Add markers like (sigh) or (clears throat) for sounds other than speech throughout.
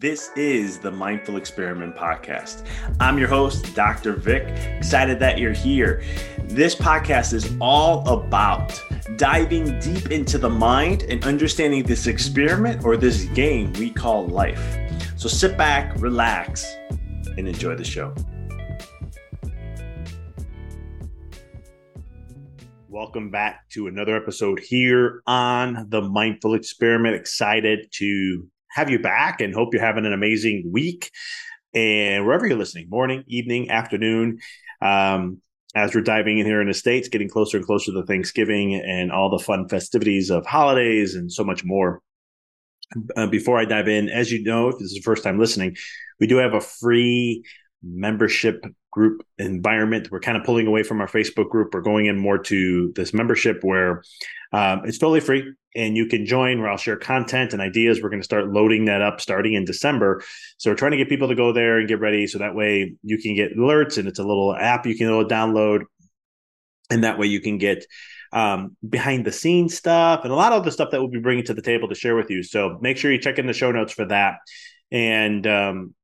This is the Mindful Experiment Podcast. I'm your host, Dr. Vic. Excited that you're here. This podcast is all about diving deep into the mind and understanding this experiment or this game we call life. So sit back, relax, and enjoy the show. Welcome back to another episode here on the Mindful Experiment. Excited to have you back and hope you're having an amazing week. And wherever you're listening, morning, evening, afternoon, um, as we're diving in here in the States, getting closer and closer to Thanksgiving and all the fun festivities of holidays and so much more. Uh, before I dive in, as you know, if this is the first time listening, we do have a free membership group environment. We're kind of pulling away from our Facebook group. We're going in more to this membership where um, it's totally free and you can join where I'll share content and ideas. We're going to start loading that up starting in December. So we're trying to get people to go there and get ready so that way you can get alerts and it's a little app you can download. And that way you can get um, behind the scenes stuff and a lot of the stuff that we'll be bringing to the table to share with you. So make sure you check in the show notes for that. And um,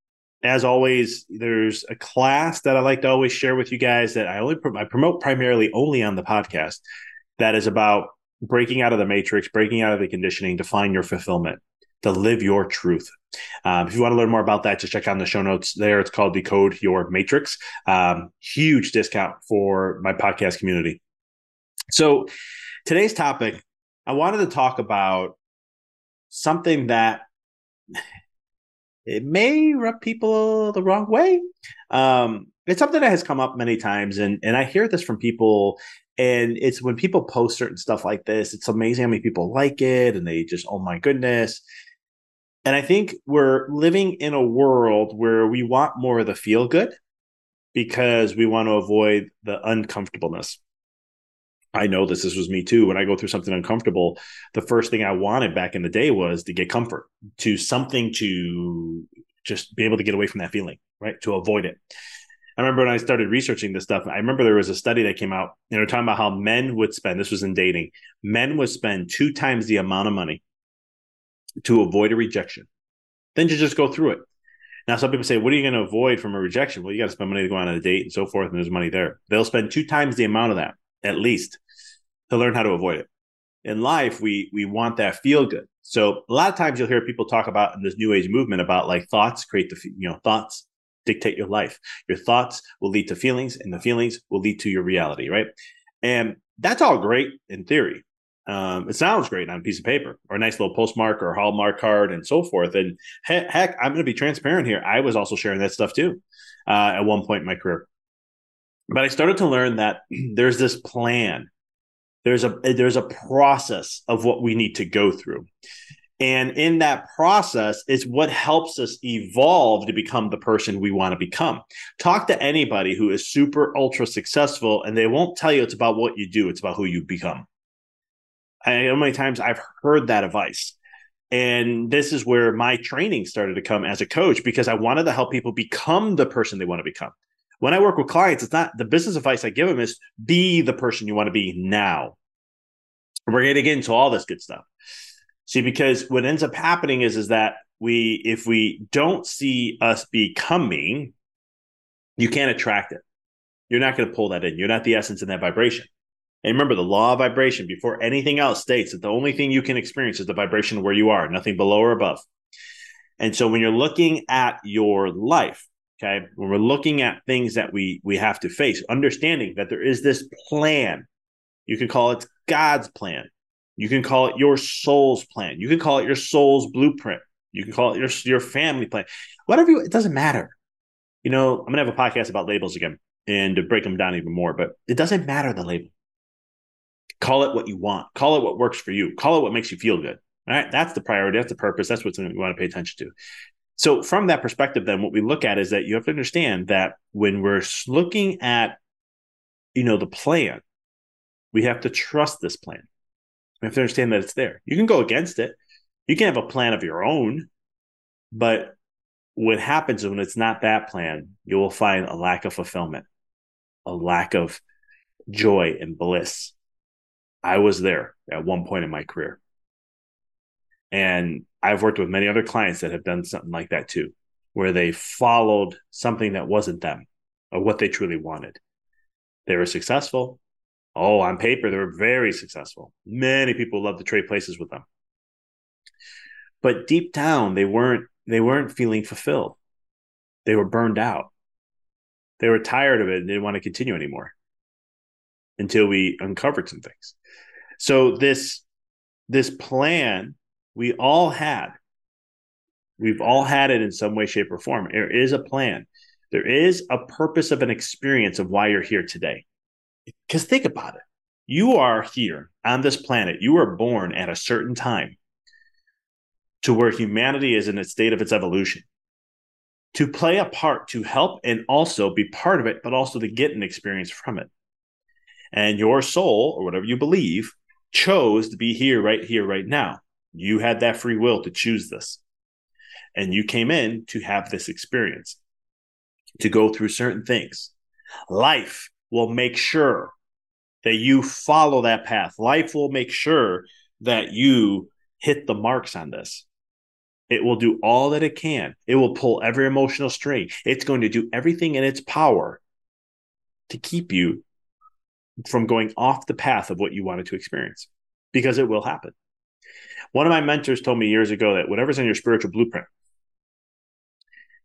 as always, there's a class that I like to always share with you guys that I only I promote primarily only on the podcast. That is about breaking out of the matrix, breaking out of the conditioning to find your fulfillment, to live your truth. Um, if you want to learn more about that, just check out the show notes there. It's called Decode Your Matrix. Um, huge discount for my podcast community. So today's topic, I wanted to talk about something that it may rub people the wrong way. Um, it's something that has come up many times, and and I hear this from people. And it's when people post certain stuff like this, it's amazing how many people like it, and they just, oh my goodness. And I think we're living in a world where we want more of the feel good because we want to avoid the uncomfortableness. I know this. This was me too. When I go through something uncomfortable, the first thing I wanted back in the day was to get comfort, to something to just be able to get away from that feeling, right? To avoid it. I remember when I started researching this stuff, I remember there was a study that came out, you know, talking about how men would spend, this was in dating, men would spend two times the amount of money to avoid a rejection than to just go through it. Now, some people say, what are you going to avoid from a rejection? Well, you got to spend money to go on a date and so forth, and there's money there. They'll spend two times the amount of that, at least, to learn how to avoid it. In life, we we want that feel good. So a lot of times you'll hear people talk about in this new age movement about like thoughts create the you know thoughts dictate your life. Your thoughts will lead to feelings, and the feelings will lead to your reality, right? And that's all great in theory. Um, it sounds great on a piece of paper or a nice little postmark or Hallmark card and so forth. And heck, heck I'm going to be transparent here. I was also sharing that stuff too uh, at one point in my career. But I started to learn that (clears throat) there's this plan. There's a there's a process of what we need to go through. And in that process is what helps us evolve to become the person we want to become. Talk to anybody who is super ultra successful, and they won't tell you it's about what you do, it's about who you become. I know many times I've heard that advice. And this is where my training started to come as a coach because I wanted to help people become the person they want to become. When I work with clients, it's not the business advice I give them is be the person you want to be now. We're going to get into all this good stuff. See, because what ends up happening is is that we if we don't see us becoming, you can't attract it. You're not going to pull that in. You're not the essence in that vibration. And remember, the law of vibration before anything else states that the only thing you can experience is the vibration where you are, nothing below or above. And so when you're looking at your life, okay, when we're looking at things that we we have to face, understanding that there is this plan. You can call it God's plan. You can call it your soul's plan. You can call it your soul's blueprint. You can call it your your family plan. Whatever you, it doesn't matter. You know, I'm gonna have a podcast about labels again and to break them down even more, but it doesn't matter the label. Call it what you want. Call it what works for you. Call it what makes you feel good. All right. That's the priority. That's the purpose. That's what you want to pay attention to. So, from that perspective, then what we look at is that you have to understand that when we're looking at, you know, the plan, we have to trust this plan. We have to understand that it's there. You can go against it. You can have a plan of your own, but what happens when it's not that plan, you will find a lack of fulfillment, a lack of joy and bliss. I was there at one point in my career. And I've worked with many other clients that have done something like that too, where they followed something that wasn't them or what they truly wanted. They were successful, Oh, on paper, they were very successful. Many people love to trade places with them. But deep down, they weren't they weren't feeling fulfilled. They were burned out. They were tired of it and didn't want to continue anymore until we uncovered some things. So this this plan we all had. We've all had it in some way, shape, or form. There is a plan. There is a purpose of an experience of why you're here today. Because think about it. You are here on this planet. You were born at a certain time to where humanity is in a state of its evolution. To play a part, to help and also be part of it, but also to get an experience from it. And your soul, or whatever you believe, chose to be here, right here, right now. You had that free will to choose this. And you came in to have this experience, to go through certain things. Life will make sure that you follow that path. Life will make sure that you hit the marks on this. It will do all that it can. It will pull every emotional string. It's going to do everything in its power to keep you from going off the path of what you wanted to experience because it will happen. One of my mentors told me years ago that whatever's in your spiritual blueprint,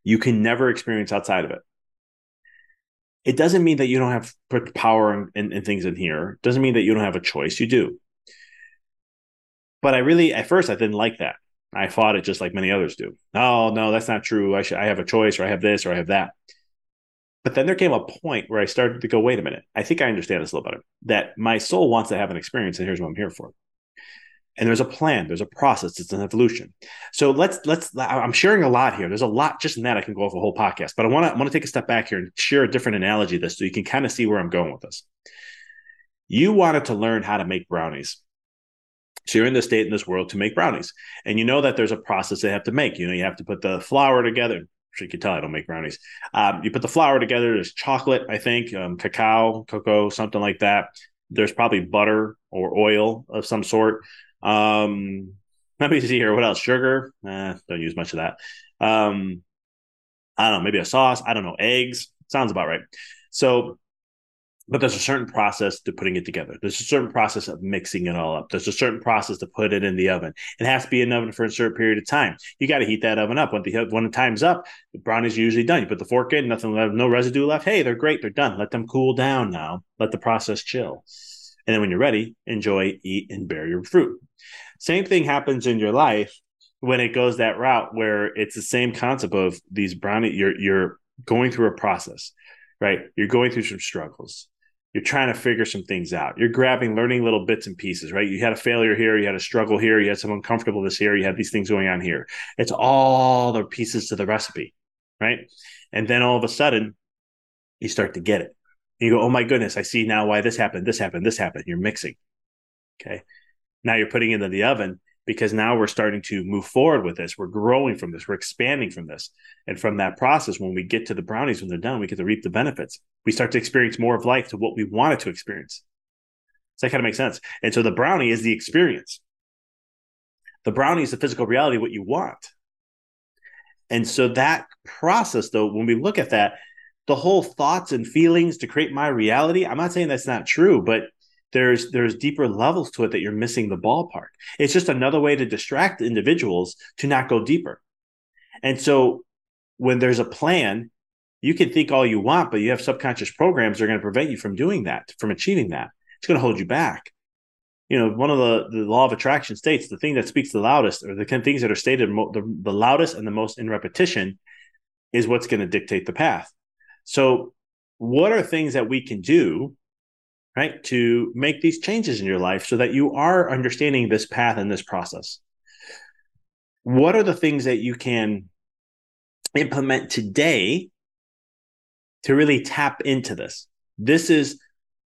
you can never experience outside of it it doesn't mean that you don't have power and things in here. It doesn't mean that you don't have a choice. You do. But I really, at first, I didn't like that. I fought it just like many others do. Oh no, that's not true. I should. I have a choice, or I have this, or I have that. But then there came a point where I started to go, wait a minute. I think I understand this a little better. That my soul wants to have an experience, and here's what I'm here for and there's a plan there's a process it's an evolution so let's let's i'm sharing a lot here there's a lot just in that i can go off a whole podcast but i want to want to take a step back here and share a different analogy this so you can kind of see where i'm going with this you wanted to learn how to make brownies so you're in this state in this world to make brownies and you know that there's a process they have to make you know you have to put the flour together you can tell I don't make brownies. Um, you put the flour together. There's chocolate, I think, um, cacao, cocoa, something like that. There's probably butter or oil of some sort. Um, let me see here. What else? Sugar. Eh, don't use much of that. Um, I don't know. Maybe a sauce. I don't know. Eggs. Sounds about right. So but there's a certain process to putting it together. There's a certain process of mixing it all up. There's a certain process to put it in the oven. It has to be in the oven for a certain period of time. You got to heat that oven up. When the when the time's up, the brownies are usually done. You put the fork in, nothing left, no residue left. Hey, they're great. They're done. Let them cool down now. Let the process chill. And then when you're ready, enjoy, eat, and bear your fruit. Same thing happens in your life when it goes that route where it's the same concept of these brownie. You're you're going through a process, right? You're going through some struggles you're trying to figure some things out. You're grabbing, learning little bits and pieces, right? You had a failure here, you had a struggle here, you had some uncomfortableness here, you had these things going on here. It's all the pieces to the recipe, right? And then all of a sudden, you start to get it. You go, oh my goodness, I see now why this happened, this happened, this happened. You're mixing. Okay. Now you're putting it into the oven because now we're starting to move forward with this. We're growing from this. We're expanding from this. And from that process, when we get to the brownies, when they're done, we get to reap the benefits. We start to experience more of life to what we wanted to experience. That kind of make sense? And so the brownie is the experience. The brownie is the physical reality, what you want. And so that process, though, when we look at that, the whole thoughts and feelings to create my reality, I'm not saying that's not true, but there's there's deeper levels to it that you're missing the ballpark. It's just another way to distract individuals to not go deeper. And so when there's a plan, you can think all you want, but you have subconscious programs that are going to prevent you from doing that, from achieving that. It's going to hold you back. You know, one of the, the law of attraction states the thing that speaks the loudest, or the things that are stated the, the loudest and the most in repetition, is what's going to dictate the path. So, what are things that we can do right? To make these changes in your life so that you are understanding this path and this process. What are the things that you can implement today to really tap into this? This is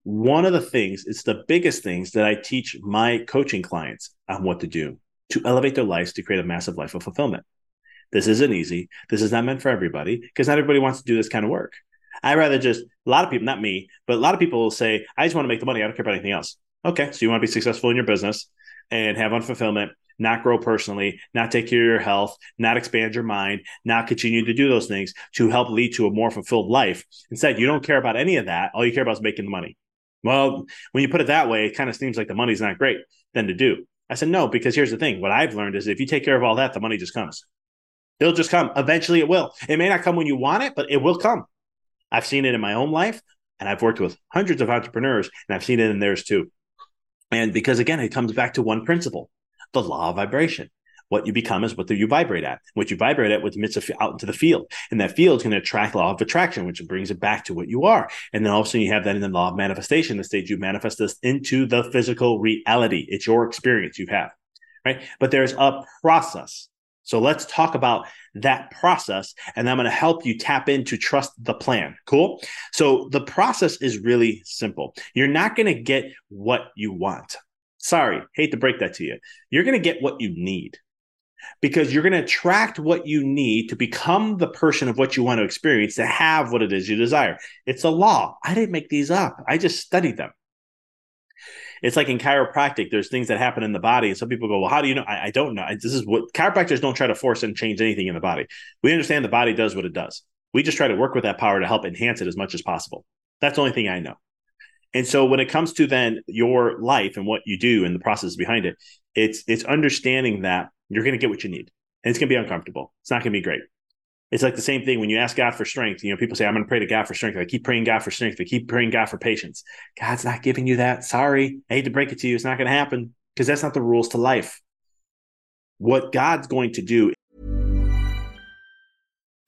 one of the things, it's the biggest things that I teach my coaching clients on what to do to elevate their lives to create a massive life of fulfillment. This isn't easy. This is not meant for everybody because not everybody wants to do this kind of work. I rather just a lot of people, not me, but a lot of people will say, I just want to make the money. I don't care about anything else. Okay. So you want to be successful in your business and have unfulfillment, not grow personally, not take care of your health, not expand your mind, not continue to do those things to help lead to a more fulfilled life. Instead, you don't care about any of that. All you care about is making the money. Well, when you put it that way, it kind of seems like the money's not great then to do. I said, no, because here's the thing. What I've learned is if you take care of all that, the money just comes. It'll just come. Eventually it will. It may not come when you want it, but it will come. I've seen it in my own life, and I've worked with hundreds of entrepreneurs, and I've seen it in theirs too. And because again, it comes back to one principle the law of vibration. What you become is what you vibrate at. What you vibrate at with emits out into the field. And that field is going to attract law of attraction, which brings it back to what you are. And then all of a sudden you have that in the law of manifestation, the stage you manifest this into the physical reality. It's your experience you have. Right. But there's a process. So let's talk about that process and I'm going to help you tap into trust the plan. Cool. So the process is really simple. You're not going to get what you want. Sorry, hate to break that to you. You're going to get what you need because you're going to attract what you need to become the person of what you want to experience to have what it is you desire. It's a law. I didn't make these up. I just studied them it's like in chiropractic, there's things that happen in the body, and some people go, "Well, how do you know?" I, I don't know. I, this is what chiropractors don't try to force and change anything in the body. We understand the body does what it does. We just try to work with that power to help enhance it as much as possible. That's the only thing I know. And so when it comes to then your life and what you do and the process behind it, it's it's understanding that you're going to get what you need, and it's going to be uncomfortable. It's not going to be great. It's like the same thing when you ask God for strength. You know, people say, I'm going to pray to God for strength. I keep praying God for strength. I keep praying God for patience. God's not giving you that. Sorry. I hate to break it to you. It's not going to happen because that's not the rules to life. What God's going to do.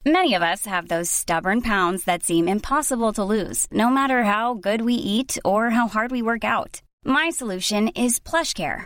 Many of us have those stubborn pounds that seem impossible to lose, no matter how good we eat or how hard we work out. My solution is PlushCare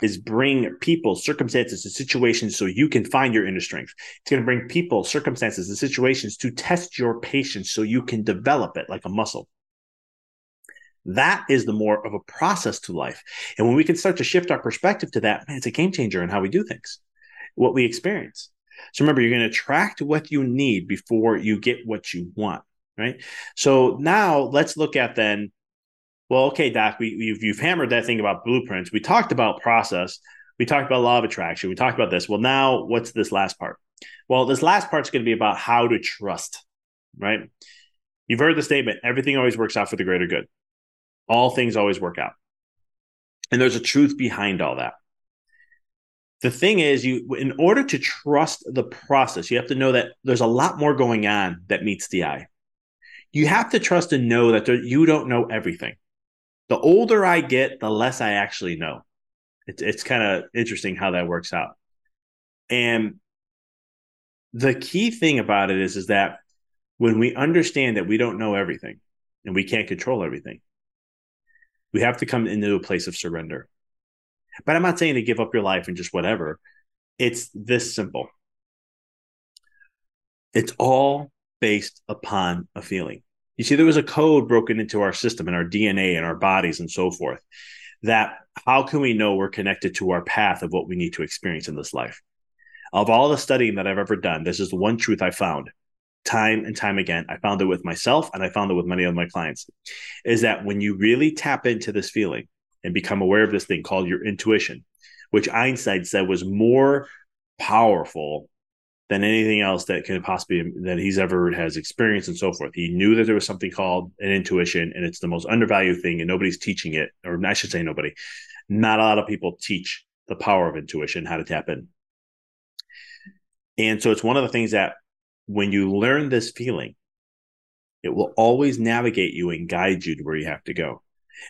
Is bring people, circumstances, and situations so you can find your inner strength. It's going to bring people, circumstances, and situations to test your patience so you can develop it like a muscle. That is the more of a process to life. And when we can start to shift our perspective to that, man, it's a game changer in how we do things, what we experience. So remember, you're going to attract what you need before you get what you want, right? So now let's look at then, well, okay, Doc, we, you've, you've hammered that thing about blueprints. We talked about process. We talked about law of attraction. We talked about this. Well, now what's this last part? Well, this last part's going to be about how to trust, right? You've heard the statement, everything always works out for the greater good all things always work out. And there's a truth behind all that. The thing is, you in order to trust the process, you have to know that there's a lot more going on that meets the eye. You have to trust and know that there, you don't know everything. The older I get, the less I actually know. It's kind of interesting how that works out. And the key thing about it is, is that when we understand that we don't know everything and we can't control everything, we have to come into a place of surrender. But I'm not saying to give up your life and just whatever. It's this simple. It's all based upon a feeling. You see, there was a code broken into our system and our DNA and our bodies and so forth. That how can we know we're connected to our path of what we need to experience in this life? Of all the studying that I've ever done, this is the one truth I found time and time again. I found it with myself and I found it with many of my clients is that when you really tap into this feeling and become aware of this thing called your intuition, which Einstein said was more powerful than anything else that can possibly that he's ever has experienced and so forth. He knew that there was something called an intuition and it's the most undervalued thing and nobody's teaching it or I should say nobody. Not a lot of people teach the power of intuition, how to tap in. And so it's one of the things that when you learn this feeling, it will always navigate you and guide you to where you have to go.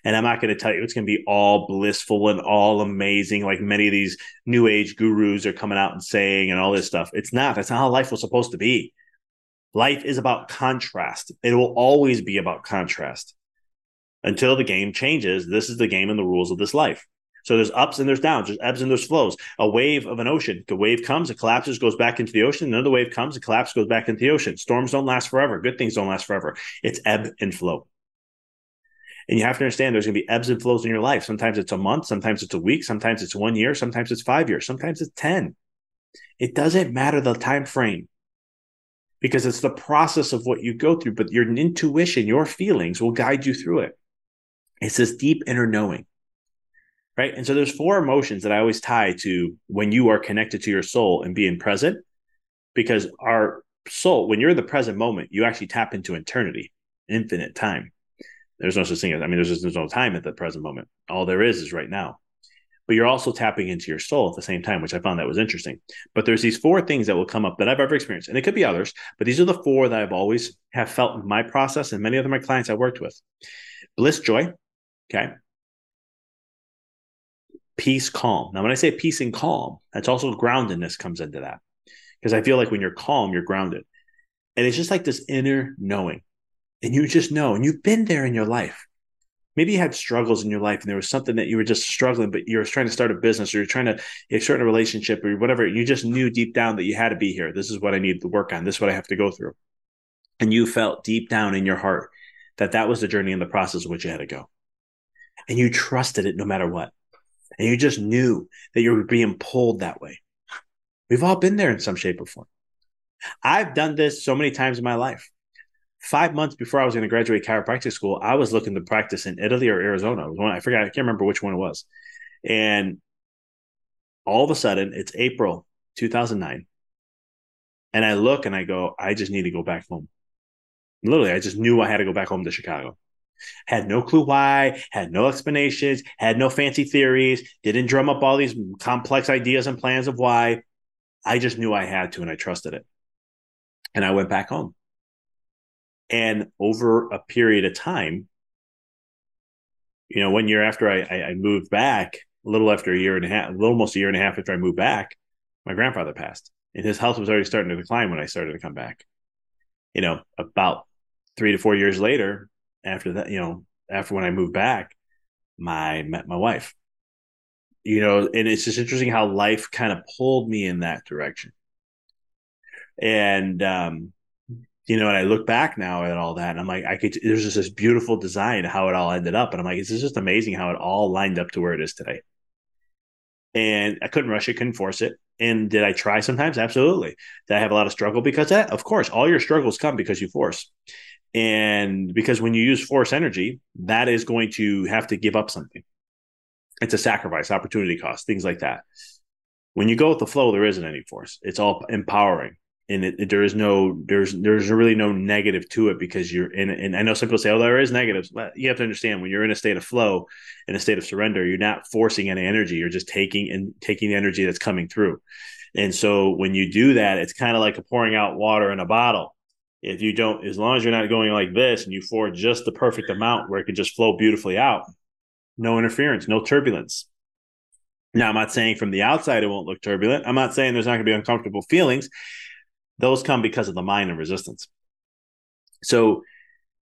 And I'm not going to tell you it's going to be all blissful and all amazing, like many of these new age gurus are coming out and saying and all this stuff. It's not. That's not how life was supposed to be. Life is about contrast. It will always be about contrast until the game changes. This is the game and the rules of this life. So there's ups and there's downs, there's ebbs and there's flows. A wave of an ocean, the wave comes, it collapses, goes back into the ocean. Another wave comes, it collapses, goes back into the ocean. Storms don't last forever. Good things don't last forever. It's ebb and flow. And you have to understand there's going to be ebbs and flows in your life. Sometimes it's a month, sometimes it's a week, sometimes it's one year, sometimes it's five years, sometimes it's 10. It doesn't matter the time frame because it's the process of what you go through, but your intuition, your feelings will guide you through it. It's this deep inner knowing right? And so there's four emotions that I always tie to when you are connected to your soul and being present, because our soul, when you're in the present moment, you actually tap into eternity, infinite time. There's no such thing as, I mean, there's just, there's no time at the present moment. All there is is right now. But you're also tapping into your soul at the same time, which I found that was interesting. But there's these four things that will come up that I've ever experienced, and it could be others, but these are the four that I've always have felt in my process and many of my clients I worked with. Bliss, joy, okay, peace, calm. Now, when I say peace and calm, that's also groundedness comes into that because I feel like when you're calm, you're grounded. And it's just like this inner knowing. And you just know, and you've been there in your life. Maybe you had struggles in your life and there was something that you were just struggling, but you were trying to start a business or you're trying to start a relationship or whatever. You just knew deep down that you had to be here. This is what I need to work on. This is what I have to go through. And you felt deep down in your heart that that was the journey and the process of which you had to go. And you trusted it no matter what and you just knew that you were being pulled that way. We've all been there in some shape or form. I've done this so many times in my life. Five months before I was going to graduate chiropractic school, I was looking to practice in Italy or Arizona. I forgot, I can't remember which one it was. And all of a sudden, it's April 2009. And I look and I go, I just need to go back home. Literally, I just knew I had to go back home to Chicago. Had no clue why, had no explanations, had no fancy theories, didn't drum up all these complex ideas and plans of why. I just knew I had to and I trusted it. And I went back home. And over a period of time, you know, one year after I, I moved back, a little after a year and a half, a little almost a year and a half after I moved back, my grandfather passed, and his health was already starting to decline when I started to come back. You know, about three to four years later, after that, you know, after when I moved back, my met my wife. You know, and it's just interesting how life kind of pulled me in that direction. And um, you know, and I look back now at all that, and I'm like, I could. There's just this beautiful design how it all ended up, and I'm like, it's just amazing how it all lined up to where it is today. And I couldn't rush it, couldn't force it. And did I try sometimes? Absolutely. Did I have a lot of struggle because that? Of course, all your struggles come because you force. And because when you use force energy, that is going to have to give up something. It's a sacrifice, opportunity cost, things like that. When you go with the flow, there isn't any force. It's all empowering and it, it, there is no there's there's really no negative to it because you're in and I know some people say oh there is negatives. But you have to understand when you're in a state of flow in a state of surrender you're not forcing any energy. You're just taking and taking the energy that's coming through. And so when you do that it's kind of like a pouring out water in a bottle. If you don't as long as you're not going like this and you pour just the perfect amount where it can just flow beautifully out no interference no turbulence. Now i'm not saying from the outside it won't look turbulent. I'm not saying there's not going to be uncomfortable feelings those come because of the mind and resistance. So,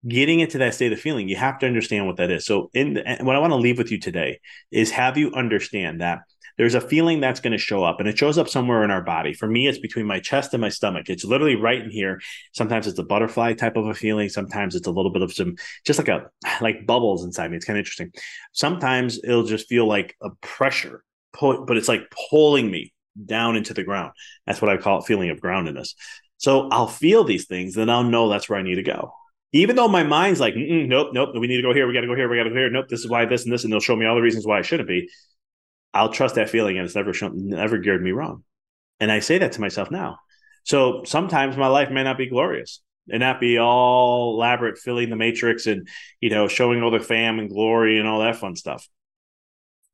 getting into that state of feeling, you have to understand what that is. So, in the, what I want to leave with you today is have you understand that there's a feeling that's going to show up and it shows up somewhere in our body. For me, it's between my chest and my stomach. It's literally right in here. Sometimes it's a butterfly type of a feeling. Sometimes it's a little bit of some, just like a, like bubbles inside me. It's kind of interesting. Sometimes it'll just feel like a pressure, but it's like pulling me down into the ground. That's what I call it feeling of groundedness. So I'll feel these things, then I'll know that's where I need to go. Even though my mind's like, nope, nope, we need to go here, we got to go here, we got to go here. Nope, this is why this and this, and they'll show me all the reasons why I shouldn't be. I'll trust that feeling, and it's never shown, never geared me wrong. And I say that to myself now. So sometimes my life may not be glorious and not be all elaborate, filling the matrix and you know showing all the fam and glory and all that fun stuff.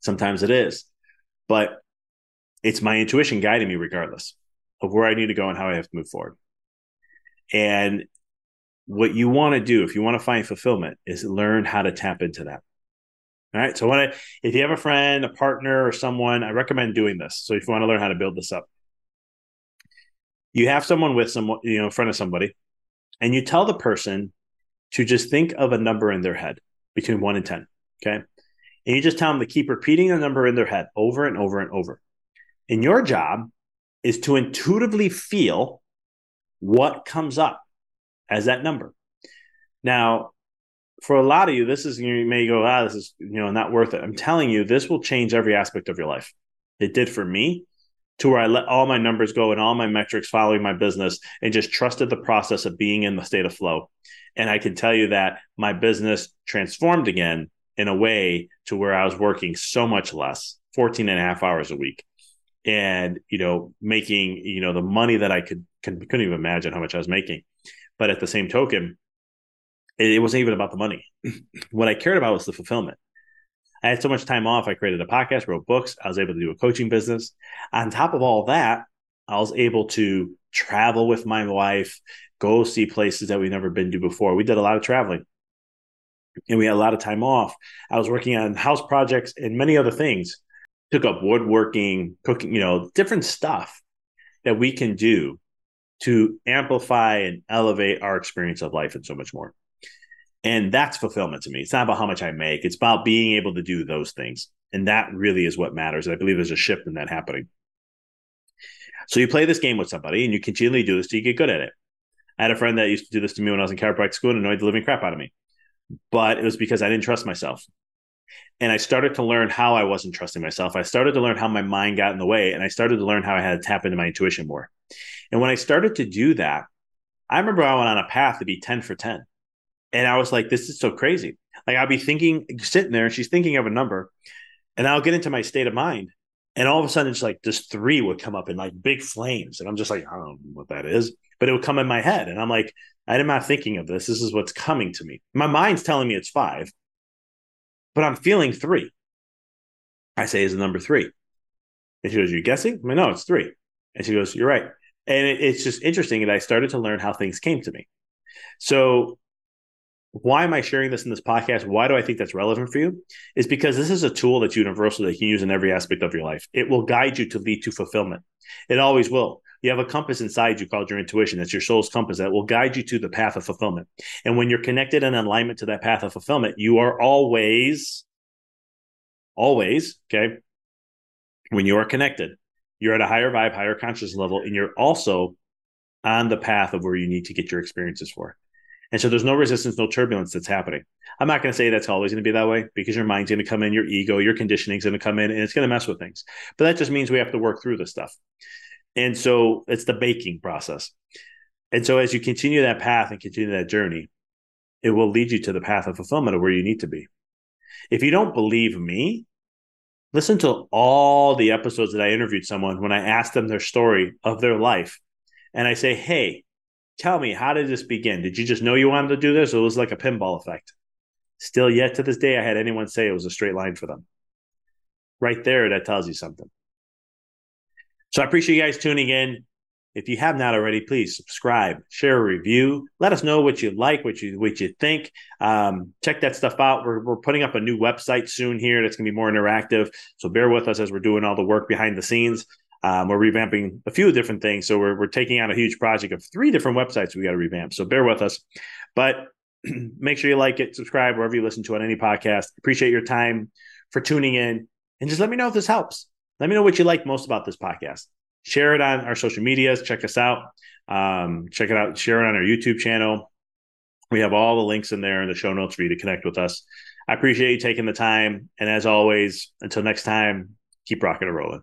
Sometimes it is, but it's my intuition guiding me regardless of where I need to go and how I have to move forward. And what you want to do if you want to find fulfillment is learn how to tap into that. All right. So when I, if you have a friend, a partner, or someone, I recommend doing this. So if you want to learn how to build this up, you have someone with someone, you know, in front of somebody, and you tell the person to just think of a number in their head between one and 10. Okay. And you just tell them to keep repeating the number in their head over and over and over. And your job is to intuitively feel what comes up as that number. Now, for a lot of you, this is you may go, ah, this is you know not worth it. I'm telling you, this will change every aspect of your life. It did for me, to where I let all my numbers go and all my metrics following my business and just trusted the process of being in the state of flow. And I can tell you that my business transformed again in a way to where I was working so much less, 14 and a half hours a week and you know making you know the money that I could, could couldn't even imagine how much I was making. But at the same token, it, it wasn't even about the money. (clears throat) what I cared about was the fulfillment. I had so much time off. I created a podcast, wrote books. I was able to do a coaching business. On top of all that, I was able to travel with my wife, go see places that we've never been to before. We did a lot of traveling and we had a lot of time off. I was working on house projects and many other things took up woodworking, cooking, you know, different stuff that we can do to amplify and elevate our experience of life and so much more. And that's fulfillment to me. It's not about how much I make, it's about being able to do those things. And that really is what matters. And I believe there's a shift in that happening. So you play this game with somebody and you continually do this till you get good at it. I had a friend that used to do this to me when I was in chiropractic school and annoyed the living crap out of me. But it was because I didn't trust myself and I started to learn how I wasn't trusting myself. I started to learn how my mind got in the way, and I started to learn how I had to tap into my intuition more. And when I started to do that, I remember I went on a path to be 10 for 10. And I was like, this is so crazy. Like I'll be thinking, sitting there, and she's thinking of a number, and I'll get into my state of mind. And all of a sudden, it's like this three would come up in like big flames. And I'm just like, I don't know what that is. But it would come in my head. And I'm like, I'm not thinking of this. This is what's coming to me. My mind's telling me it's five but I'm feeling three. I say, is the number three? And she goes, You're guessing? I mean, no, it's three. And she goes, You're right. And it, it's just interesting. And I started to learn how things came to me. So why am I sharing this in this podcast? Why do I think that's relevant for you? Is because this is a tool that's universal that you can use in every aspect of your life. It will guide you to lead to fulfillment. It always will. You have a compass inside you called your intuition. That's your soul's compass that will guide you to the path of fulfillment. And when you're connected in alignment to that path of fulfillment, you are always, always, okay, when you are connected, you're at a higher vibe, higher conscious level, and you're also on the path of where you need to get your experiences for. And so there's no resistance, no turbulence that's happening. I'm not going to say that's always going to be that way because your mind's going to come in, your ego, your conditioning's going to come in, and it's going to mess with things. But that just means we have to work through this stuff. And so it's the baking process. And so as you continue that path and continue that journey, it will lead you to the path of fulfillment of where you need to be. If you don't believe me, listen to all the episodes that I interviewed someone when I asked them their story of their life. And I say, hey, tell me, how did this begin? Did you just know you wanted to do this? Or it was like a pinball effect. Still, yet to this day, I had anyone say it was a straight line for them. Right there, that tells you something. So I appreciate you guys tuning in. If you have not already, please subscribe, share a review. Let us know what you like, what you what you think. Um, check that stuff out. We're we're putting up a new website soon here that's going to be more interactive. So bear with us as we're doing all the work behind the scenes. Um, we're revamping a few different things. So we're, we're taking on a huge project of three different websites we got to revamp. So bear with us. But (clears throat) make sure you like it, subscribe wherever you listen to on any podcast. Appreciate your time for tuning in. And just let me know if this helps. Let me know what you like most about this podcast. Share it on our social medias. Check us out. Um, check it out. Share it on our YouTube channel. We have all the links in there in the show notes for you to connect with us. I appreciate you taking the time. And as always, until next time, keep rocking and rolling.